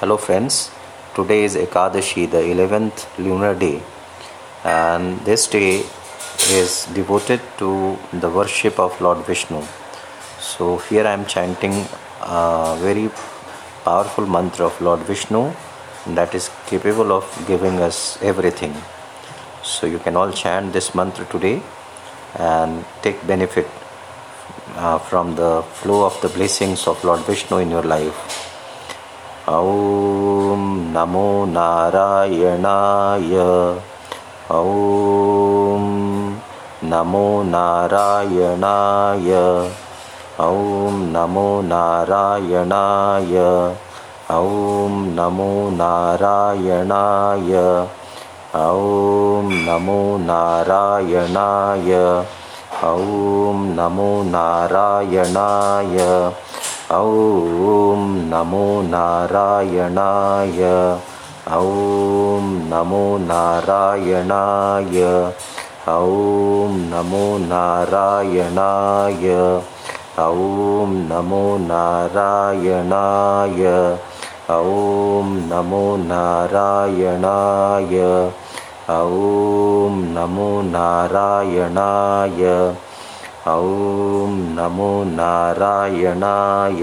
Hello friends, today is Ekadashi, the 11th lunar day, and this day is devoted to the worship of Lord Vishnu. So here I am chanting a very powerful mantra of Lord Vishnu that is capable of giving us everything. So you can all chant this mantra today and take benefit uh, from the flow of the blessings of Lord Vishnu in your life. ॐ नमो नारायणाय। ॐ नमो नारायणाय। ॐ नमो नारायणाय। ॐ नमो नारायणाय। ॐ नमो नारायणाय। ॐ नमो नारायणाय ॐ नमो नारायणाय। ॐ नमो नारायणाय। ॐ नमो नारायणाय। ॐ नमो नारायणाय। ॐ नमो नारायणाय। ॐ नमो नारायणाय ॐ नमो नारायणाय